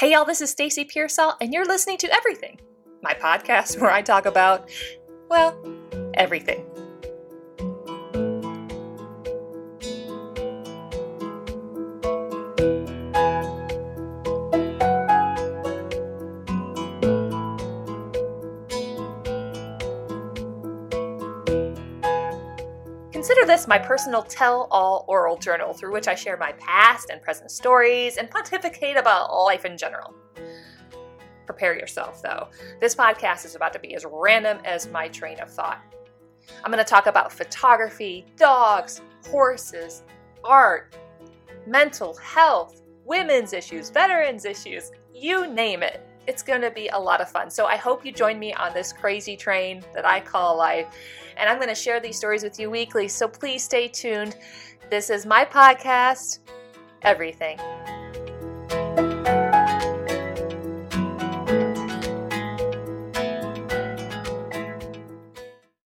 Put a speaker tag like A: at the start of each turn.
A: Hey y'all, this is Stacy Pearsall and you're listening to Everything, my podcast where I talk about well, everything. Consider this my personal tell all oral journal through which I share my past and present stories and pontificate about life in general. Prepare yourself, though. This podcast is about to be as random as my train of thought. I'm going to talk about photography, dogs, horses, art, mental health, women's issues, veterans' issues, you name it. It's going to be a lot of fun. So I hope you join me on this crazy train that I call life and I'm going to share these stories with you weekly. So please stay tuned. This is my podcast, Everything.